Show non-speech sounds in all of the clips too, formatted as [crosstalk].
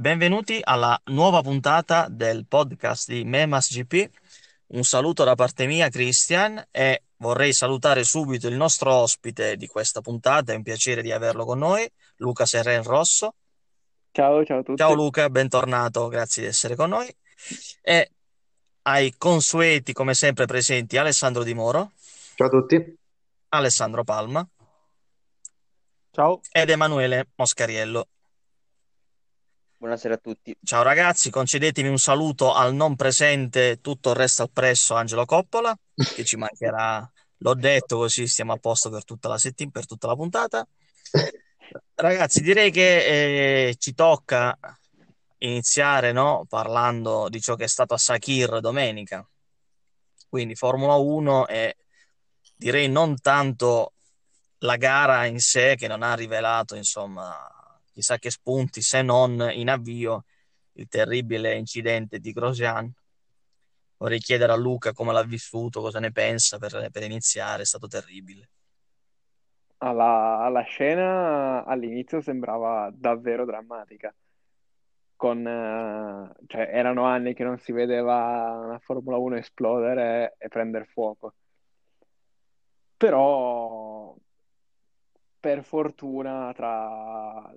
Benvenuti alla nuova puntata del podcast di Memas GP. Un saluto da parte mia, Christian, e vorrei salutare subito il nostro ospite di questa puntata. È un piacere di averlo con noi, Luca Serren Rosso. Ciao, ciao a tutti. Ciao Luca, bentornato, grazie di essere con noi. E ai consueti, come sempre, presenti Alessandro Di Moro. Ciao a tutti. Alessandro Palma. Ciao. Ed Emanuele Moscariello. Buonasera a tutti. Ciao ragazzi, concedetemi un saluto al non presente, tutto il resto al presso Angelo Coppola, che ci mancherà, l'ho detto così stiamo a posto per tutta la settimana, per tutta la puntata. Ragazzi, direi che eh, ci tocca iniziare no? parlando di ciò che è stato a Sakir domenica. Quindi Formula 1 e direi non tanto la gara in sé che non ha rivelato insomma chissà che spunti se non in avvio il terribile incidente di Grosjean. Vorrei chiedere a Luca come l'ha vissuto, cosa ne pensa per, per iniziare, è stato terribile. Alla, alla, scena all'inizio sembrava davvero drammatica. Con, eh, cioè, erano anni che non si vedeva una Formula 1 esplodere e prendere fuoco. Però per fortuna tra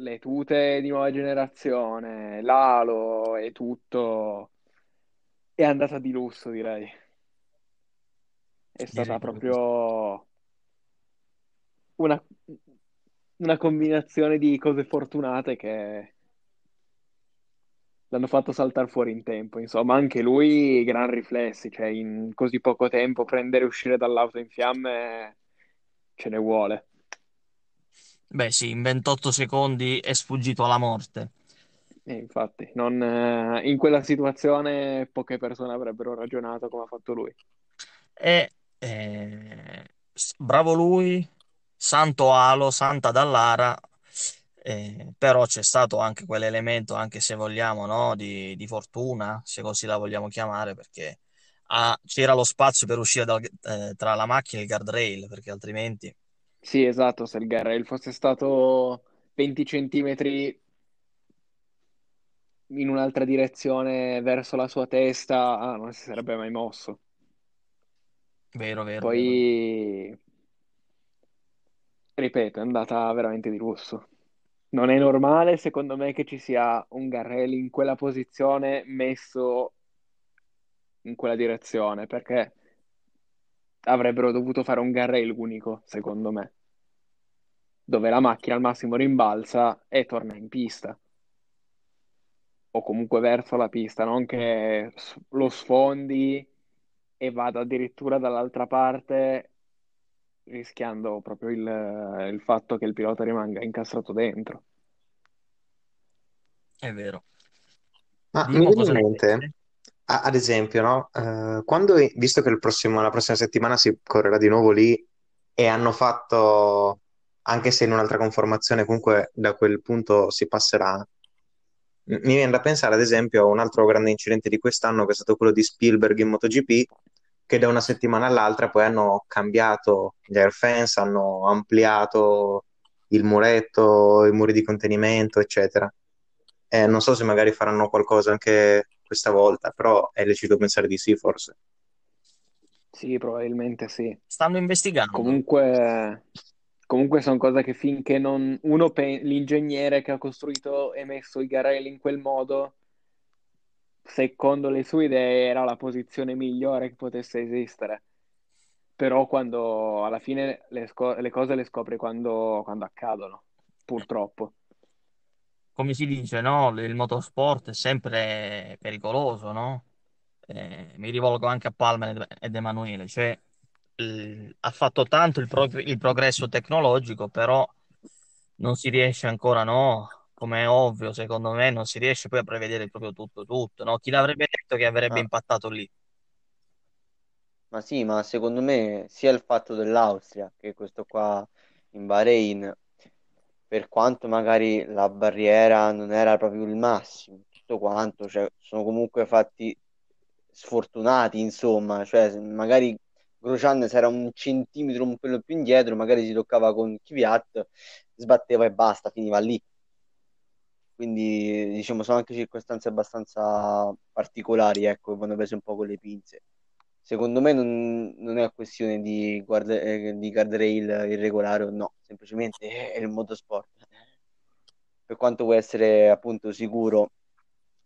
le tute di nuova generazione, l'alo e tutto, è andata di lusso, direi. È stata proprio una, una combinazione di cose fortunate che l'hanno fatto saltare fuori in tempo. Insomma, anche lui, gran riflessi, cioè in così poco tempo prendere e uscire dall'auto in fiamme ce ne vuole. Beh, sì, in 28 secondi è sfuggito alla morte. E infatti, non, eh, in quella situazione poche persone avrebbero ragionato come ha fatto lui. E eh, bravo lui, santo alo, santa Dallara, eh, però c'è stato anche quell'elemento, anche se vogliamo, no, di, di fortuna, se così la vogliamo chiamare, perché ah, c'era lo spazio per uscire dal, eh, tra la macchina e il guardrail, perché altrimenti... Sì, esatto, se il guardrail fosse stato 20 centimetri in un'altra direzione verso la sua testa, ah, non si sarebbe mai mosso. Vero, vero. Poi, vero. ripeto, è andata veramente di lusso. Non è normale, secondo me, che ci sia un Garrelli in quella posizione messo in quella direzione, perché avrebbero dovuto fare un guardrail unico, secondo me, dove la macchina al massimo rimbalza e torna in pista. O comunque verso la pista, non che lo sfondi e vada addirittura dall'altra parte rischiando proprio il, il fatto che il pilota rimanga incastrato dentro. È vero. Ma mi viene in mente, ad esempio, no? Eh, quando, visto che prossimo, la prossima settimana si correrà di nuovo lì e hanno fatto, anche se in un'altra conformazione, comunque da quel punto si passerà. Mi viene da pensare, ad esempio, a un altro grande incidente di quest'anno, che è stato quello di Spielberg in MotoGP, che da una settimana all'altra poi hanno cambiato gli air fence, hanno ampliato il muretto, i muri di contenimento, eccetera. Eh, non so se magari faranno qualcosa anche questa volta, però è lecito pensare di sì, forse. Sì, probabilmente sì. Stanno investigando. Comunque, comunque sono cose che finché non uno, pe- l'ingegnere che ha costruito e messo i garelli in quel modo, secondo le sue idee era la posizione migliore che potesse esistere. Però quando alla fine le, sco- le cose le scopri quando, quando accadono, purtroppo come si dice, no? Il motorsport è sempre pericoloso, no? Eh, mi rivolgo anche a Palmer ed Emanuele, cioè il, ha fatto tanto il, pro, il, progresso tecnologico, però non si riesce ancora, no? Come è ovvio, secondo me, non si riesce poi a prevedere proprio tutto, tutto, no? Chi l'avrebbe detto che avrebbe ah. impattato lì? Ma sì, ma secondo me sia il fatto dell'Austria che questo qua in Bahrain per quanto magari la barriera non era proprio il massimo, tutto quanto, cioè, sono comunque fatti sfortunati, insomma, cioè magari Grosjean se era un centimetro un pelo più indietro, magari si toccava con Kvyat, sbatteva e basta, finiva lì. quindi diciamo sono anche circostanze abbastanza particolari, ecco, vanno prese un po' con le pinze. Secondo me non, non è questione di, guarda, eh, di guardrail irregolare o no, semplicemente è il motorsport. Per quanto può essere appunto sicuro,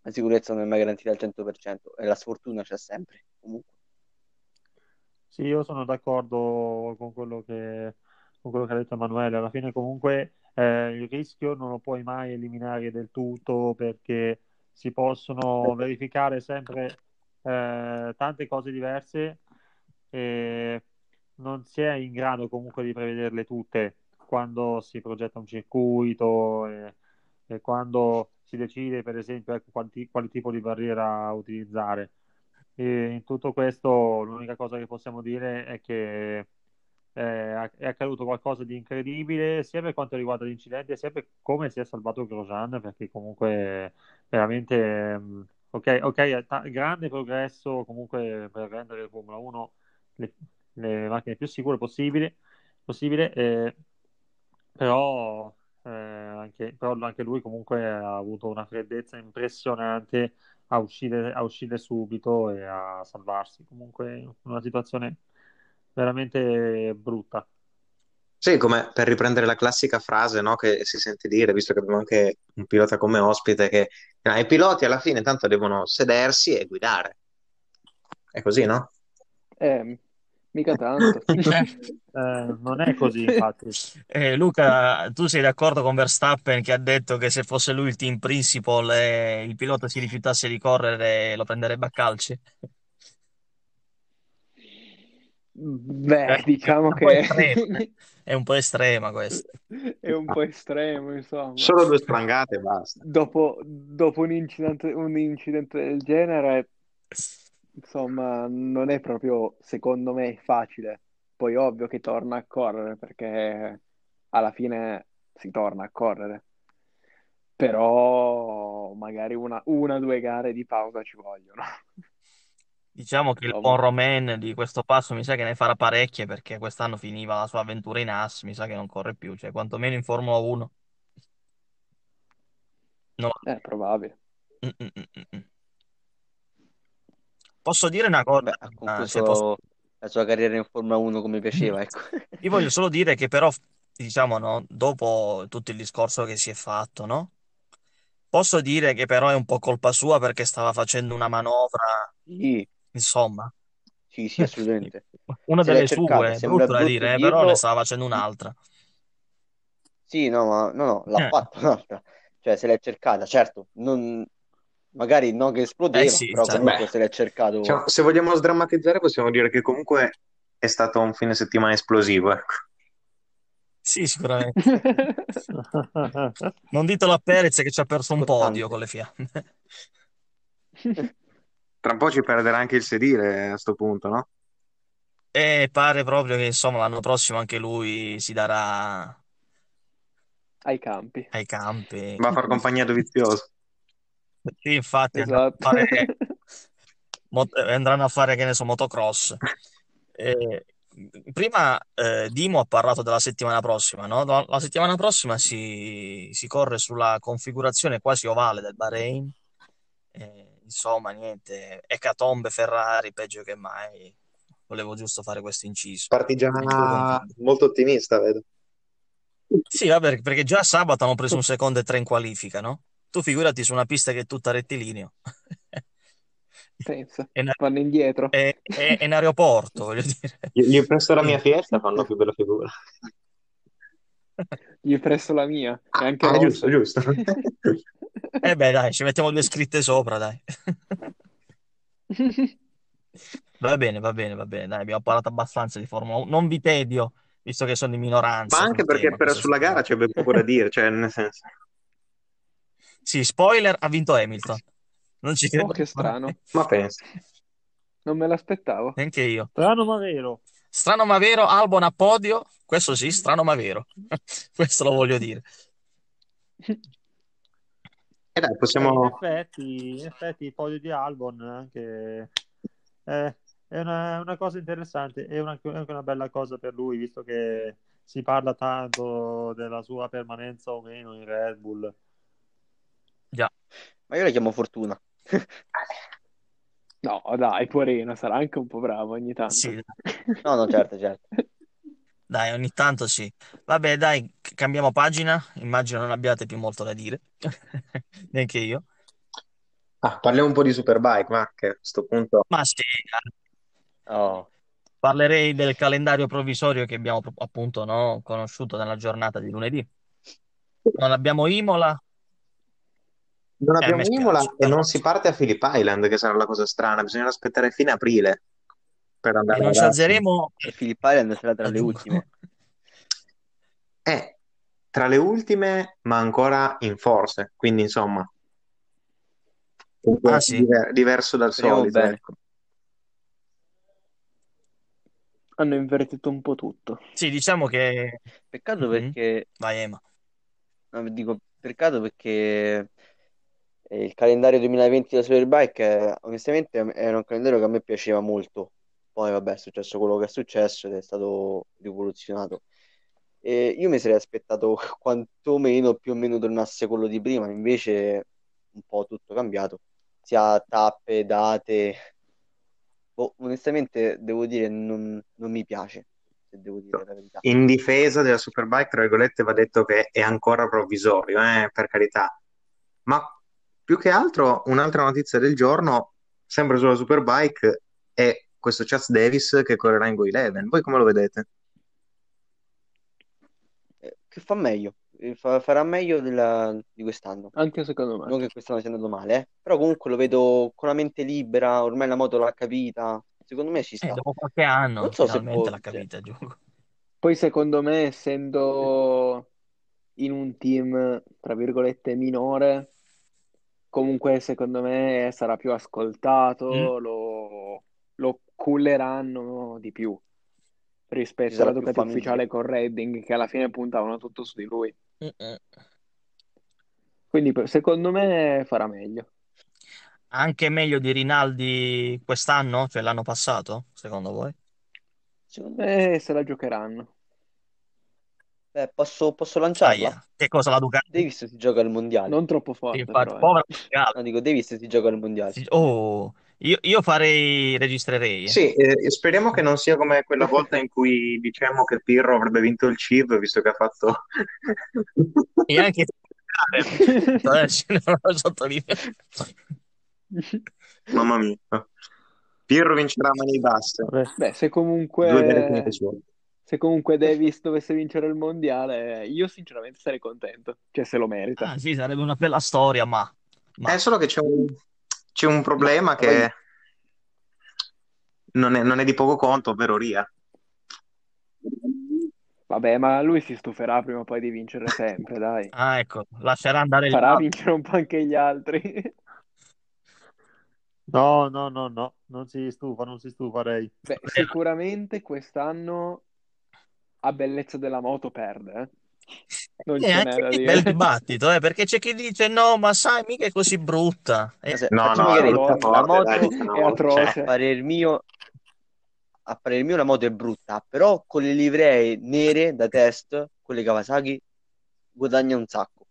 la sicurezza non è mai garantita al 100% e la sfortuna c'è sempre, comunque. Sì, io sono d'accordo con quello che, con quello che ha detto Emanuele. Alla fine comunque eh, il rischio non lo puoi mai eliminare del tutto perché si possono verificare sempre eh, tante cose diverse e non si è in grado comunque di prevederle tutte quando si progetta un circuito e, e quando si decide per esempio ecco, quanti, quali tipo di barriera utilizzare. E in tutto questo l'unica cosa che possiamo dire è che eh, è accaduto qualcosa di incredibile sia per quanto riguarda l'incidente sia per come si è salvato Grosjean perché comunque veramente mm, ok, ok t- grande progresso comunque per rendere il Formula 1 le, le macchine più sicure possibili, possibile eh, però, eh, anche, però anche lui comunque ha avuto una freddezza impressionante a uscire, a uscire subito e a salvarsi comunque una situazione veramente brutta. Sì, come per riprendere la classica frase, no, che si sente dire, visto che abbiamo anche un pilota come ospite, che ah, i piloti alla fine tanto devono sedersi e guidare. È così, no? Eh, mica tanto. [laughs] Eh, non è così, infatti. Eh, Luca, tu sei d'accordo con Verstappen che ha detto che se fosse lui il team principal e il pilota si rifiutasse di correre lo prenderebbe a calci? Beh, Eh, diciamo è che [laughs] è un po' estrema questa. è un po' estremo, insomma. Solo due sprangate e basta. Dopo, dopo un incidente, un incidente del genere, insomma, non è proprio, secondo me, facile. Poi ovvio che torna a correre perché alla fine si torna a correre. Però magari una o due gare di pausa ci vogliono. [laughs] Diciamo che il buon Romain di questo passo mi sa che ne farà parecchie perché quest'anno finiva la sua avventura in AS, mi sa che non corre più, cioè quantomeno in Formula 1. No. è probabile. Mm, mm, mm, mm. Posso dire una cosa? Beh, ha Ah, concluso se posso- la sua carriera in Formula 1 come piaceva, ecco. [laughs] Io voglio solo dire che però, diciamo, no, dopo tutto il discorso che si è fatto, no? Posso dire che però è un po' colpa sua perché stava facendo una manovra, Sì, insomma, sì, sì, assolutamente. [laughs] una Se delle cercata, sue, sembra brutto da brutto dire, eh, però ne dirlo. stava facendo un'altra. Sì, no, ma no, no, l'ha Eh, fatta un'altra. Cioè, se l'è cercata, certo, non, magari non che eh esplodeva, sì, però cioè, comunque Beh, se l'è cercato... diciamo, se vogliamo sdrammatizzare possiamo dire che comunque è stato un fine settimana esplosivo, ecco. sì, sicuramente. Non ditelo a Perez che ci ha perso un podio Scottante. con le fiamme. [laughs] Tra un po' ci perderà anche il sedile a sto punto, no? E pare proprio che insomma l'anno prossimo anche lui si darà Ai campi. ai campi. Va a far compagnia a Dovizioso. Sì, infatti andranno a Esatto. fare, [laughs] mot- andranno a fare, che ne so, motocross. Eh, prima eh, Dimo ha parlato della settimana prossima, no? La, la settimana prossima si, si corre sulla configurazione quasi ovale del Bahrain. Eh, insomma, niente, ecatombe Ferrari, peggio che mai. Volevo giusto fare questo inciso. Parti già Tu concordi? molto ottimista, vedo. Sì, vabbè, perché già sabato hanno preso un secondo e tre in qualifica, no? Tu figurati su una pista che è tutta rettilineo. [laughs] Pensa, È in, vanno indietro. è- è- è in aeroporto, voglio dire. Gli, gli presto la mia fiesta, fanno più bella figura. Gli presto la mia e anche Ah, giusto, giusto. [laughs] eh beh, dai, ci mettiamo due scritte sopra, dai. [laughs] Va bene, va bene, va bene, dai, abbiamo parlato abbastanza di Formula 1. Non vi tedio, visto che sono in Ma minoranza anche sul perché tema per, sulla gara c'è ben poco da dire, cioè nel senso... Sì, spoiler, ha vinto Hamilton. Non ci Oh, credo che strano. Ma pensa. Non me l'aspettavo. Neanche io. Strano ma vero. Strano ma vero, Albon a podio. Questo sì, strano ma vero. [laughs] Questo lo voglio dire. [laughs] E dai, Eh, in possiamo... effetti, in effetti il podio di Albon anche eh, è una, una cosa interessante, è una- è anche una bella cosa per lui, visto che si parla tanto della sua permanenza o meno in Red Bull. Ma io la chiamo Fortuna. [laughs] no, dai, Porino, sarà anche un po' bravo ogni tanto. Sì. No, no, certo, certo. [laughs] Dai, ogni tanto sì. Vabbè, dai, cambiamo pagina. Immagino non abbiate più molto da dire. [laughs] Neanche io. Ah, parliamo un po' di Superbike, ma che a questo punto... Ma sì, Oh. parlerei del calendario provvisorio che abbiamo appunto no, conosciuto nella giornata di lunedì. Non abbiamo Imola. Non Eh, abbiamo Imola e non si parte a Phillip Island, che sarà la cosa strana. Bisogna aspettare fine aprile per E andare non ad ci alzeremo. E Island sarà tra le aggiungo. ultime. È tra le ultime, ma ancora in forze, quindi insomma, Ah, sì. diver- diverso dal Speriamo solito. bene. ecco. Hanno invertito un po' tutto. Sì, diciamo che... Peccato Mhm. perché Vai, Ema. No, dico peccato perché eh, il calendario 2020 della Superbike eh, onestamente era un calendario che a me piaceva molto. Poi vabbè, è successo quello che è successo ed è stato rivoluzionato. E io mi sarei aspettato [laughs] quantomeno più o meno tornasse quello di prima, invece un po' tutto cambiato, sia tappe, date. Boh, onestamente devo dire non, non mi piace, se devo dire la. In difesa della Superbike, tra virgolette, va detto che è ancora provvisorio, eh, per carità. Ma più che altro, un'altra notizia del giorno, sempre sulla Superbike, è questo Chaz Davis che correrà in Go 11. Voi come lo vedete? Eh, che fa meglio, Eh, fa- farà meglio della- di quest'anno. Anche secondo me. Non che quest'anno sia andato male, eh. Però comunque lo vedo con la mente libera, ormai la moto l'ha capita. Secondo me ci Eh, sta. dopo qualche anno, Non so se può- l'ha capita, aggiungo. Poi secondo me, essendo in un team, tra virgolette, minore, comunque secondo me sarà più ascoltato, lo, lo culleranno di più rispetto alla famiglia. ufficiale con Redding, che alla fine puntavano tutto su di lui. Mm-mm. Quindi secondo me farà meglio. Anche meglio di Rinaldi quest'anno, cioè l'anno passato, secondo voi? Secondo me, se la giocheranno. beh, posso, posso lanciarla? Aia, che cosa la Ducati? Davis si gioca al mondiale. Non troppo forte, infatti, però. eh. povera Ducati. No, dico, Davis si gioca al mondiale. Sì, Oh, io, io farei, registrerei. eh. Sì, eh, speriamo che non sia come quella [laughs] volta in cui diciamo che Pirro avrebbe vinto il CIV, visto che ha fatto... [laughs] E anche [laughs] sì, non lo sottolineo. Mamma mia. Pirro vincerà a mani basse. Beh, se Due vere comunque, sue. se comunque Davis dovesse vincere il mondiale, io sinceramente sarei contento. Cioè, se lo merita. Ah, sì, sarebbe una bella storia, ma, ma È solo che c'è un, c'è un problema che non è, non è di poco conto, ovvero Ria. Vabbè, ma lui si stuferà prima o poi di vincere sempre, dai. [laughs] ah, ecco, lascerà andare il Farà Val. vincere un po' anche gli altri. [laughs] No, no, no, no, non si stufa, non si stufa Ray. Beh, sicuramente quest'anno a bellezza della moto perde, eh. Non E ce n'è anche dire. bel [laughs] dibattito, eh, perché c'è chi dice no, ma sai, mica è così brutta. E- Ma se- No, no, è chiarezza. brutta La forte, moto dai, è atroce. cioè, A parer mio, a parer mio la moto è brutta, però con le livree nere da test, quelle Kawasaki, guadagna un sacco.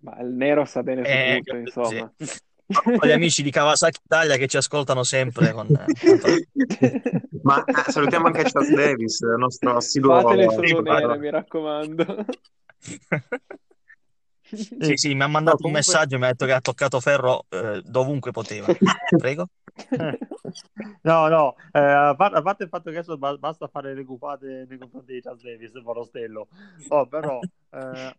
Ma il nero sta bene su Eh, tutto, sì. insomma. Con gli amici di Kawasaki Italia che ci ascoltano sempre. Con, eh, [laughs] Ma eh, salutiamo anche Charles Davis, il nostro assiduo Fatele solo nere, mi raccomando. Sì, sì, mi ha mandato No, un comunque- messaggio e mi ha detto che ha toccato ferro eh, dovunque poteva. Prego. [laughs] No, no, eh, a, par- a parte il fatto che adesso ba- basta fare le gufate nei confronti di Charles Davis, Forostello. Oh, però eh,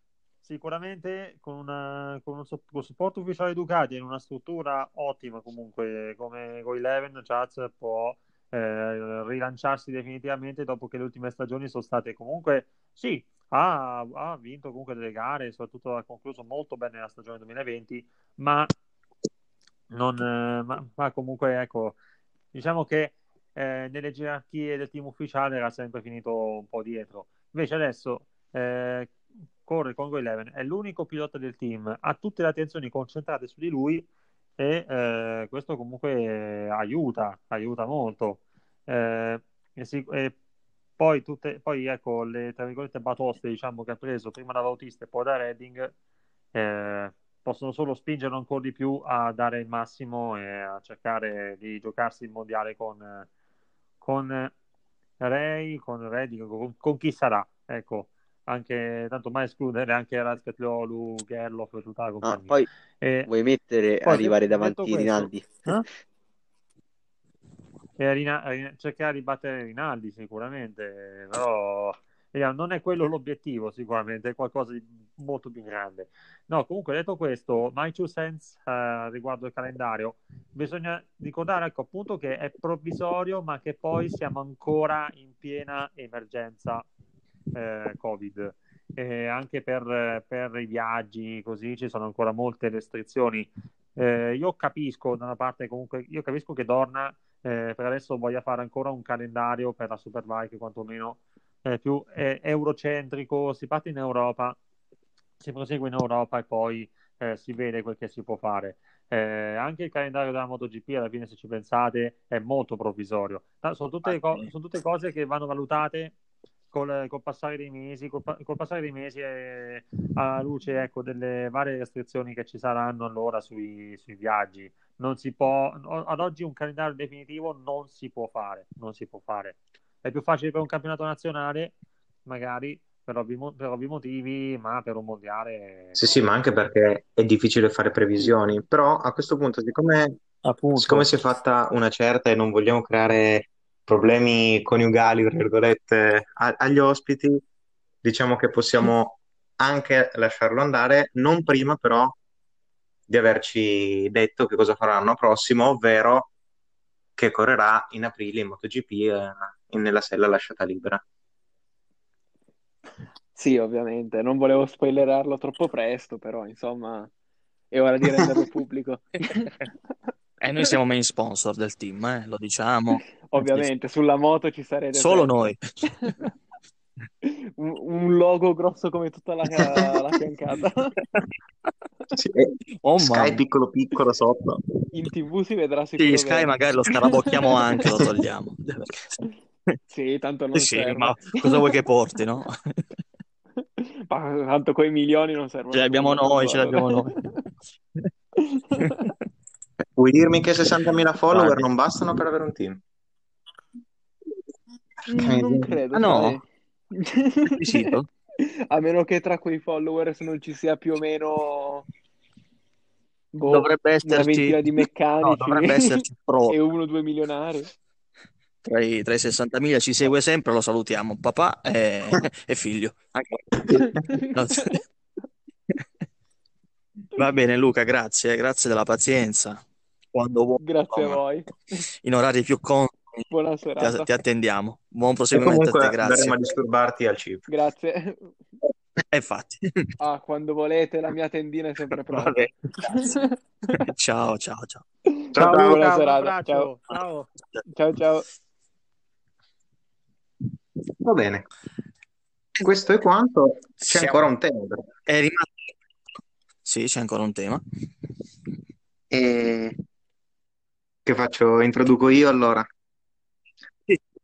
sicuramente con, una- con un con supporto ufficiale Ducati in una struttura ottima comunque come con Eleven, Charles può eh, rilanciarsi definitivamente dopo che le ultime stagioni sono state comunque, sì, ha, ha vinto comunque delle gare, soprattutto ha concluso molto bene la stagione 2020, ma non, ma, ma comunque ecco, diciamo che eh, nelle gerarchie del team ufficiale era sempre finito un po' dietro. Invece adesso eh, corre con Go Eleven, è l'unico pilota del team, ha tutte le attenzioni concentrate su di lui e eh, questo comunque aiuta, aiuta molto. Eh, e si- e poi, tutte, poi ecco le tra virgolette batoste diciamo che ha preso prima da Bautista e poi da Redding eh, possono solo spingerlo ancora di più a dare il massimo e a cercare di giocarsi il mondiale con, con Ray, con Reddy, con, con, chi sarà. Ecco, anche tanto mai escludere anche Razcatliolu, Gerloff e tutta la compagnia. Ah, poi e, vuoi mettere poi, arrivare davanti a Rinaldi? Eh? E Rina, cercare di battere Rinaldi sicuramente, però non è quello l'obiettivo sicuramente, è qualcosa di molto più grande. No, comunque detto questo, my two cents eh, riguardo il calendario, bisogna ricordare ecco, appunto che è provvisorio ma che poi siamo ancora in piena emergenza eh, Covid. Eh, anche per, per, i viaggi così ci sono ancora molte restrizioni. Eh, io capisco da una parte comunque, io capisco che Dorna eh, per adesso voglia fare ancora un calendario per la Superbike quantomeno eh, più eh, eurocentrico, si parte in Europa, si prosegue in Europa e poi eh, si vede quel che si può fare. Anche il calendario della MotoGP, alla fine, se ci pensate, è molto provvisorio. Sono tutte, co- sono tutte cose che vanno valutate col, col, passare dei mesi, col, col passare dei mesi e alla luce ecco, delle varie restrizioni che ci saranno allora sui, sui, viaggi. Non si può, ad oggi un calendario definitivo non si può fare, non si può fare. È più facile per un campionato nazionale, magari per ovvi, per ovvi motivi, ma per un mondiale. Sì, sì, ma anche perché è difficile fare previsioni. Però a questo punto, siccome, siccome si è fatta una certa e non vogliamo creare problemi coniugali, tra virgolette, a- agli ospiti, diciamo che possiamo anche lasciarlo andare, non prima però di averci detto che cosa farà l'anno prossimo, ovvero che correrà in aprile in MotoGP eh, nella sella lasciata libera. Sì, ovviamente, non volevo spoilerarlo troppo presto, però insomma è ora di renderlo [laughs] pubblico. E noi siamo main sponsor del team, eh, lo diciamo. [laughs] Ovviamente, sulla moto ci sarete Solo noi. [laughs] un, un, logo grosso come tutta la, la fiancata. [laughs] Sì, oh, Sky piccolo piccolo sotto. In tv si vedrà sicuro. Sì, Sky magari lo scarabocchiamo anche, lo togliamo. [laughs] sì, tanto non sì, serve. ma cosa vuoi che porti, no? ma tanto quei milioni non servono. Ce l'abbiamo noi, ce l'abbiamo noi. Vuoi dirmi che 60.000 follower Guardi. non bastano per avere un team? Non credo. Ah no? [laughs] A meno che tra quei followers non ci sia più o meno boh, dovrebbe esserci una di [laughs] meccanici no, dovrebbe esserci [laughs] pro. e uno o due milionari. Tra i, tra i 60.000 ci segue sempre, lo salutiamo, papà e, e figlio. Va bene Luca, grazie, grazie della pazienza. Quando vuoi, grazie a voi. In orari più consoni Buona serata. Ti, ti attendiamo. Buon proseguimento a te, grazie. Andremo a disturbarti al chip. Grazie. E infatti. [laughs] Ah, quando volete, la mia tendina è sempre pronta. [laughs] ciao, ciao, ciao. Ciao, ciao buona Luca, serata. Ciao. ciao. Ciao, ciao. Va bene. Questo è quanto. C'è Siamo... ancora un tema. È rimasto... Sì, c'è ancora un tema. E... Che faccio? Introduco io allora.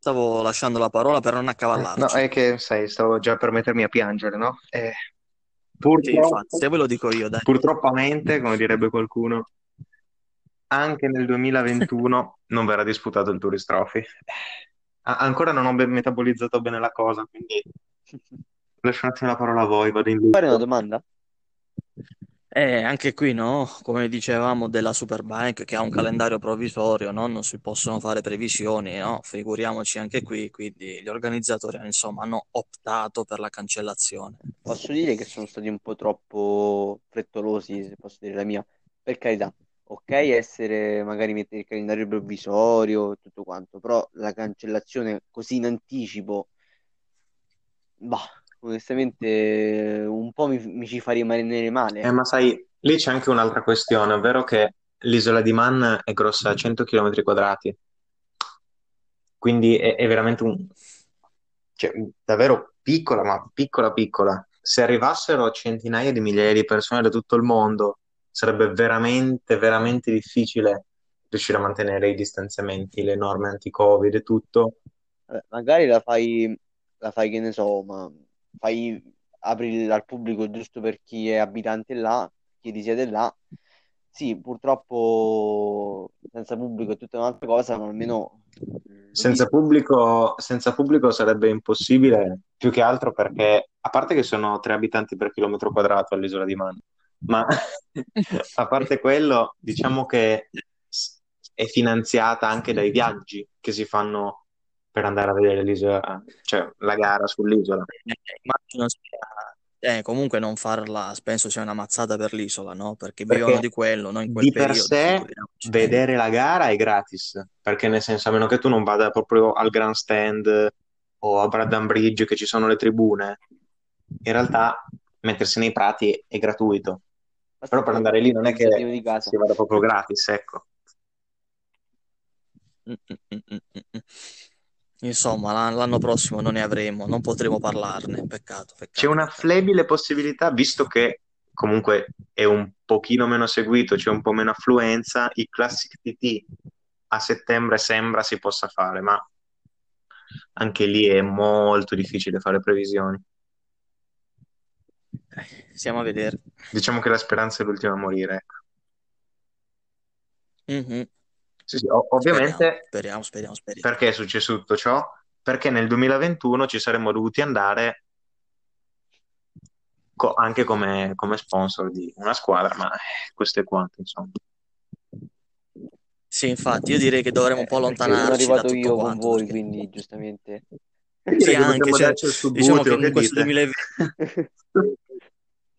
Stavo lasciando la parola per non accavallarci. No, è che, sai, stavo già per mettermi a piangere, no? Eh, purtroppo, sì, infatti, se ve lo dico io, dai. Purtroppamente, come direbbe qualcuno, anche nel 2021 [laughs] non verrà disputato il Tourist Trophy. ancora non ho ben metabolizzato bene la cosa, quindi [laughs] lascio un attimo la parola a voi, vado in Fare una domanda? Eh, anche qui, no? Come dicevamo della Superbike che ha un calendario provvisorio, no? Non si possono fare previsioni, no? Figuriamoci anche qui, quindi gli organizzatori insomma hanno optato per la cancellazione. Posso dire che sono stati un po' troppo frettolosi, se posso dire la mia, per carità. Ok, essere magari mettere il calendario provvisorio, tutto quanto, però la cancellazione così in anticipo, bah, onestamente un po' mi, mi ci fa rimanere male. Eh, ma sai, lì c'è anche un'altra questione, ovvero che l'isola di Man è grossa 100 km quadrati, quindi è, è veramente un... Cioè, davvero piccola, ma piccola piccola. Se arrivassero centinaia di migliaia di persone da tutto il mondo, sarebbe veramente, veramente difficile riuscire a mantenere i distanziamenti, le norme anti-Covid e tutto. magari la fai, la fai, che ne so, ma fai apri al pubblico giusto per chi è abitante là, chi risiede là. Sì, purtroppo senza pubblico è tutta un'altra cosa, ma almeno senza pubblico, senza pubblico sarebbe impossibile, più che altro perché, a parte che sono tre abitanti per chilometro quadrato all'isola di Man, ma [laughs] a parte quello, diciamo che è finanziata anche dai viaggi che si fanno per andare a vedere l'isola, cioè la gara sull'isola. Immagino sia, eh, comunque non farla, penso sia una mazzata per l'isola, no? Perché vivono di quello, no? In quel di periodo, per sé vedere la gara è gratis, perché nel senso, a meno che tu non vada proprio al grandstand o a Bradham Bridge che ci sono le tribune, in realtà mettersi nei prati è gratuito. Però per andare lì non è che si vada proprio gratis, ecco. Mm, mm, mm, Insomma, l'anno prossimo non ne avremo, non potremo parlarne. Peccato, peccato. C'è una flebile possibilità, visto che comunque è un pochino meno seguito, c'è un po' meno affluenza, il Classic TT a settembre sembra si possa fare, ma anche lì è molto difficile fare previsioni. Stiamo a vedere. Diciamo che la speranza è l'ultima a morire, ecco. Mm-hmm. Sì, sì, ovviamente. Speriamo, speriamo, speriamo, Perché è successo tutto ciò? Perché nel 2021 ci saremmo dovuti andare co- anche come, come, sponsor di una squadra, ma questo è quanto, insomma. Sì, infatti, io direi che dovremmo un po' allontanarci. Sono arrivato io con voi, perché... quindi giustamente. Sì, anche, cioè, diciamo che in questo 2020 [laughs]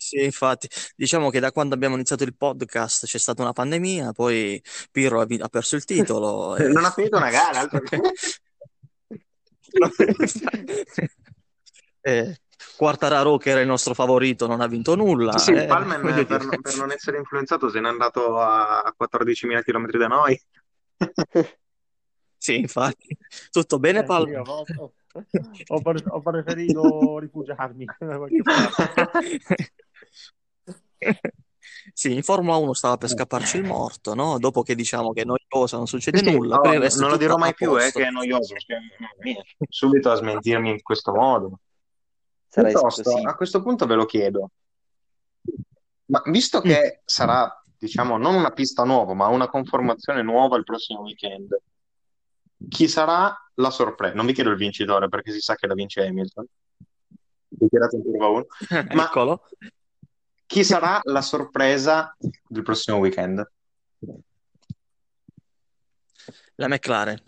Sì, infatti, diciamo che da quando abbiamo iniziato il podcast c'è stata una pandemia, poi Pirro ha, ha perso il titolo. [laughs] e... Non ha finito una gara, altro che... [laughs] eh, Quartararo, che era il nostro favorito, non ha vinto nulla. Sì, eh, Palmer [laughs] per, per, non essere influenzato se n'è andato a 14.000 km da noi. sì, infatti. Tutto bene, eh, Palmer? Ho, ho, ho, preferito rifugiarmi. [laughs] Sì, in Formula 1 stava per scapparci il morto, no? Dopo che diciamo che è noiosa, non succede sì, nulla. No, non lo dirò mai più, è eh, che è noioso. Subito a smentirmi in questo modo. Piuttosto, a questo punto ve lo chiedo. Ma visto che mm. sarà, diciamo, non una pista nuova, ma una conformazione nuova il prossimo weekend, chi sarà la sorpresa? Non vi chiedo il vincitore perché si sa che la vince Hamilton. Dichiarato in curva 1. Ma Eccolo chi sarà la sorpresa del prossimo weekend? La McLaren.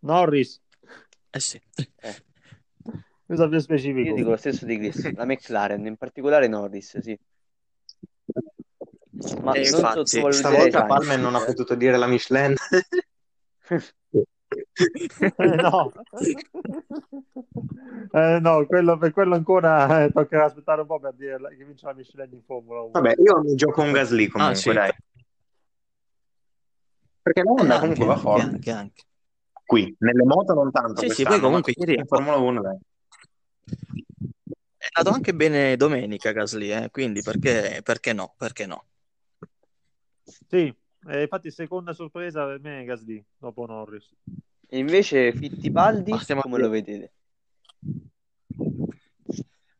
Norris. Eh sì. Eh. Cosa più specifico? Io dico lo stesso di Chris, la McLaren, in particolare Norris, sì. Ma eh, infatti, stavolta Palmer non ha potuto dire la Michelin. [laughs] no. Eh, no, quello, per quello ancora eh, toccherà aspettare un po' per dire che vince la Michelin in Formula 1. Vabbè, io mi gioco un Gasly comunque, ah, sì. dai. Perché la Honda comunque va forte. Anche, anche. Qui, nelle moto non tanto Sì, sì, poi comunque ieri in Formula 1 dai. È andato anche bene domenica Gasly, eh? quindi perché, perché no? Perché no? Sì, eh, infatti, seconda sorpresa per me è Gasly dopo Norris. E invece Fittipaldi, Passiamo come lo vedete?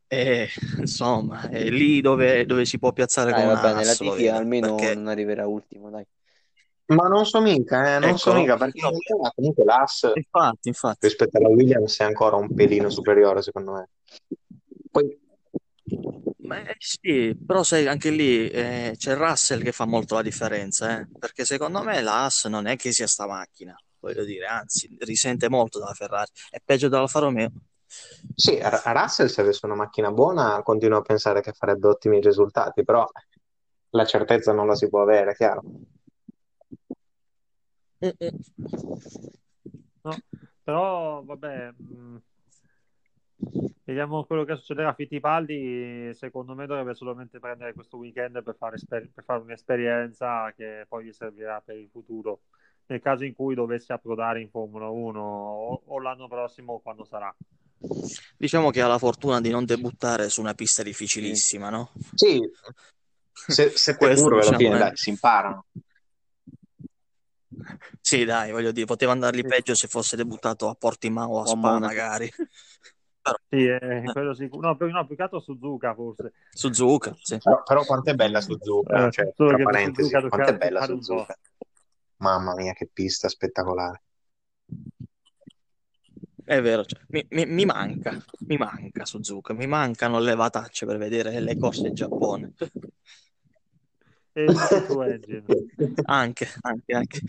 Eh, insomma, è lì dove, dove si può piazzare dai, con vabbè, nella TT almeno perché... non arriverà ultimo, dai. Ma non so mica, eh, non ecco, so mica, perché no. comunque l'As infatti, infatti. rispetto alla Williams è ancora un pelino superiore, secondo me. Poi Beh, sì, però sai, anche lì eh, c'è Russell che fa molto la differenza, eh? perché secondo me la Haas non è che sia sta macchina, voglio dire, anzi, risente molto dalla Ferrari, è peggio dall'Alfa Romeo. Sì, a Russell se avesse una macchina buona continuo a pensare che farebbe ottimi risultati, però la certezza non la si può avere, chiaro. No, però vabbè, mh, mm, Vediamo quello che succederà a Fittipaldi. Secondo me dovrebbe solamente prendere questo weekend per fare, esper- per fare un'esperienza che poi gli servirà per il futuro. Nel caso in cui dovesse approdare in Formula 1 o, o l'anno prossimo, quando sarà. Diciamo che ha la fortuna di non debuttare su una pista difficilissima, no? Sì, se, sette curve alla fine, dai, si imparano. Sì, dai, voglio dire, poteva andargli peggio se fosse debuttato a Portimao o a Spa, magari. [laughs] Però... Sì, eh, quello sicuro. No, più, no, più che altro Suzuka forse. Suzuka, sì. Però, però quanto è bella Suzuka, eh, cioè, tra parentesi, Suzuka quanto è bella Suzuka. Mamma mia, che pista spettacolare. È vero, cioè, mi, mi, mi, manca, mi manca Suzuka, mi mancano le levatacce per vedere le corse in Giappone. E il. Anche, anche, anche.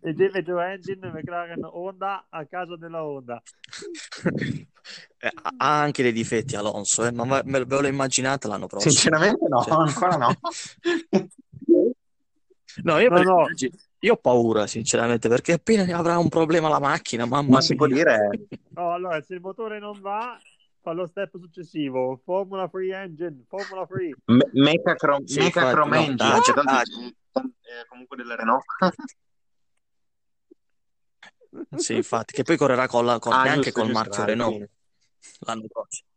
E Deve Joe Engine McLaren Honda a casa della Honda. Eh, ha anche dei difetti Alonso eh, ma ve lo immaginate l'anno prossimo. Sinceramente no cioè... ancora no. [laughs] No io, no, no. io ho paura sinceramente perché appena avrà un problema la macchina mamma ma si può dire? No, allora se il motore non va fa lo step successivo. Formula Free Engine Formula Free. Me- Mecha Chrome, sì, Chrome no, Engine. ah, ah, eh, comunque delle Renault sì, infatti, che poi correrà con la, con, ah, neanche giusto, col giusto, marchio Renault l'anno prossimo.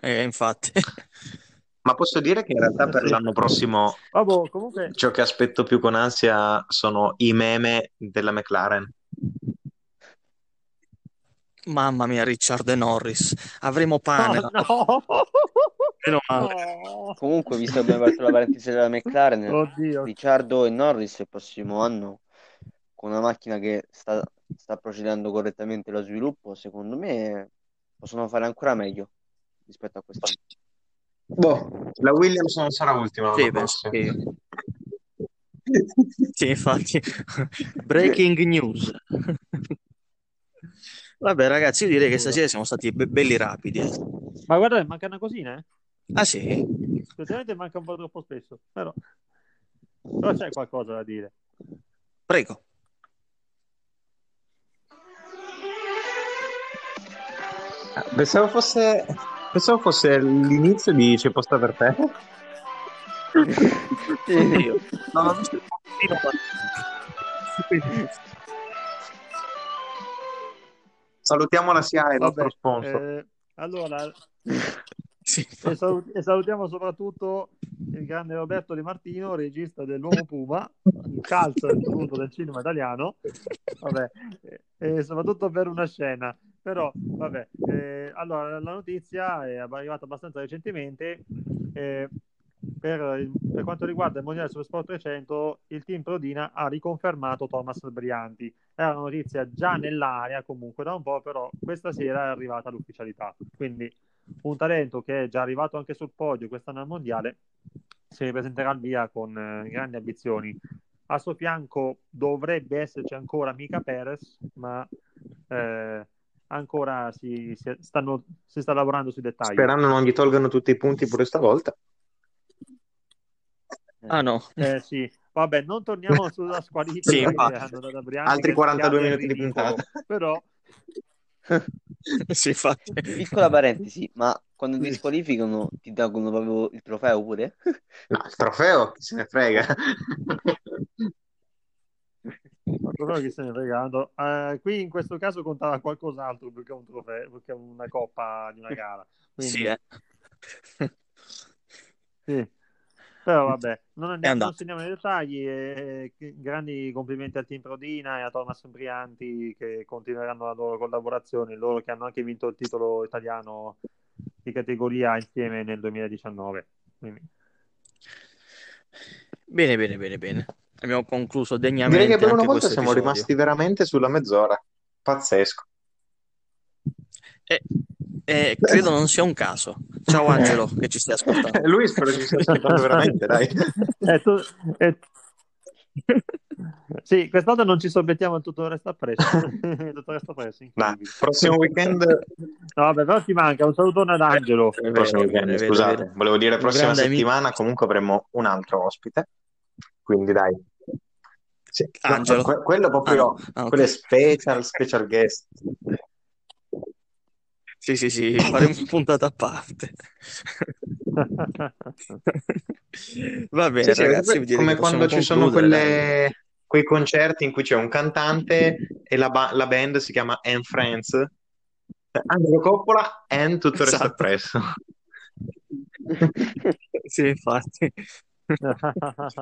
Eh, infatti. [laughs] Ma posso dire che in realtà per l'anno prossimo oh, comunque... ciò che aspetto più con ansia sono i meme della McLaren. Mamma mia, Richard e Norris. Avremo pane. Oh, no. [laughs] no. Comunque, visto che abbiamo aperto la parentesi della McLaren, Oddio. Ricciardo e Norris il prossimo anno con una macchina che sta, sta procedendo correttamente lo sviluppo, secondo me possono fare ancora meglio rispetto a quest'anno. Boh, la Williams non sarà ultima. Sì, penso che... sì, infatti. [laughs] Breaking news. Vabbè, ragazzi, io direi che stasera siamo stati be- belli rapidi. Eh. Ma guarda, manca una cosina, eh? Ah, sì? Specialmente manca un po' troppo spesso, però... però c'è qualcosa da dire. Prego. Pensavo fosse, pensavo fosse l'inizio di C'è posta per te. [laughs] Io. [laughs] No, non [laughs] Salutiamo la SIA, il nostro sponsor. Eh, allora, [laughs] sì, e, salut- e, salutiamo soprattutto il grande Roberto Di Martino, regista dell'Uomo Puma, un calcio appunto del cinema italiano, vabbè, e soprattutto per una scena. Però, vabbè, eh, allora la notizia è arrivata abbastanza recentemente. Eh, per, per, quanto riguarda il Mondiale Super Sport 300, il team Prodina ha riconfermato Thomas Brianti. Era una notizia già nell'aria comunque da un po', però questa sera è arrivata l'ufficialità. Quindi un talento che è già arrivato anche sul podio quest'anno al mondiale, si ripresenterà al via con eh, grandi ambizioni. A suo fianco dovrebbe esserci ancora Mica Perez, ma eh, ancora si, si, stanno, si, sta lavorando sui dettagli. Sperando non gli tolgano tutti i punti pure stavolta. Ah no. Eh, sì. Vabbè, non torniamo sulla squalifica sì, Altri 42 minuti di puntata. Però sì, infatti. Piccola parentesi, ma quando ti squalificano ti danno proprio il trofeo pure? No, il trofeo chi se ne frega. il trofeo chi se ne frega. Uh, qui in questo caso contava qualcos'altro più che un trofeo, più che una coppa di una gara. Quindi... Sì, eh. sì. Però vabbè, non andiamo, non andiamo nei dettagli. E, e, grandi complimenti al team Prodina e a Thomas Brianti che continueranno la loro collaborazione, loro che hanno anche vinto il titolo italiano di categoria insieme nel 2019. Quindi... Bene, bene, bene, bene. Abbiamo concluso degnamente. Direi che per una volta siamo episodio. rimasti veramente sulla mezz'ora. Pazzesco. E, e credo non sia un caso. Ciao Angelo, che ci stai ascoltando. Lui spero che ci stia ascoltando [laughs] veramente, dai. E tu, e... Sì, quest'anno non ci sorbettiamo tutto [laughs] il resto appresso. tutto il resto appresso. Nah, prossimo weekend. No, vabbè, però ti manca un salutone ad Angelo. Eh, prossimo weekend, scusate, volevo dire prossima settimana amico. comunque avremo un altro ospite. Quindi dai. Sì. Angelo. Que- quello proprio, ah, no. ah, okay. quello è special, special guest. Sì, sì, sì, faremo [laughs] puntata a parte. [laughs] Va bene, sì, ragazzi. Sì, come quando ci sono quelle, quei concerti in cui c'è un cantante e la, ba- la band si chiama Anne Friends. Angelo Coppola, Anne tutto esatto. resta presso. [laughs] sì, infatti.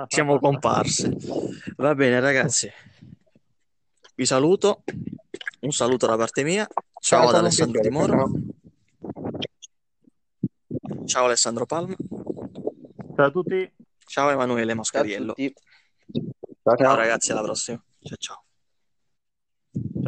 Siamo comparse. Va bene, ragazzi. Vi saluto. Un saluto da parte mia Ciao ad Alessandro Di Moro. Ciao Alessandro Palma. Ciao a tutti. Ciao Emanuele Mascariello. Ciao, ciao. ciao ragazzi, alla prossima. Ciao ciao.